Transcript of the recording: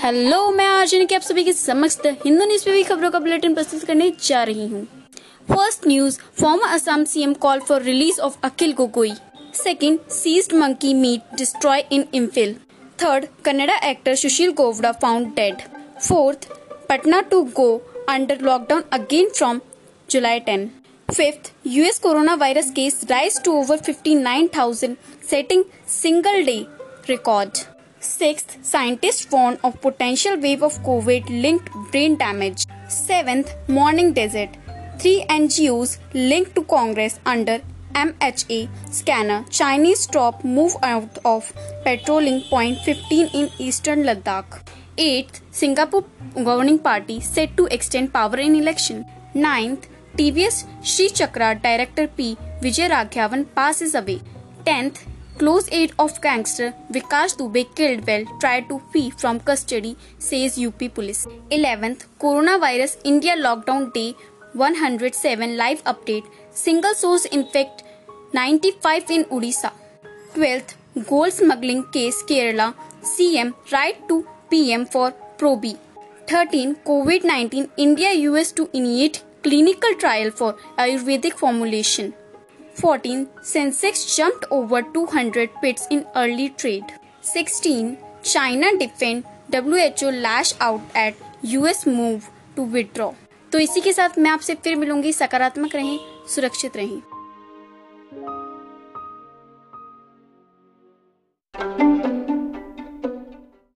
Hello मैं आर्जन के आप सभी के समक्ष हिंदू न्यूज़ पे भी खबरों का बुलेटिन प्रस्तुत करने जा रही हूँ। First news former Assam CM call for release of Akhil Gogoi second seized monkey meat destroy in Imphal third Kannada actor Sushil Gowda found dead fourth Patna to go under lockdown again from July 10 Fifth, US coronavirus case rise to over 59,000, setting single day record. Sixth, scientists warn of potential wave of COVID-linked brain damage. Seventh, morning desert. Three NGOs linked to Congress under MHA scanner. Chinese top move out of patrolling point 15 in eastern Ladakh. Eighth, Singapore governing party set to extend power in election. Ninth, TVS Sri Chakra director P. Vijay Raghavan passes away. 10th, close aid of gangster Vikas Dubey killed while tried to flee from custody, says UP police. 11th, coronavirus India lockdown day 107 live update. Single source infect 95 in Odisha. 12th, gold smuggling case Kerala. CM write to PM for probe. 13. COVID-19 India US to initiate clinical trial for Ayurvedic formulation. 14. Sensex jumped over 200 pits in early trade. 16. China defend WHO lash out at US move to withdraw. तो इसी के साथ मैं आपसे फिर मिलूँगी सकारात्मक रहें सुरक्षित रहें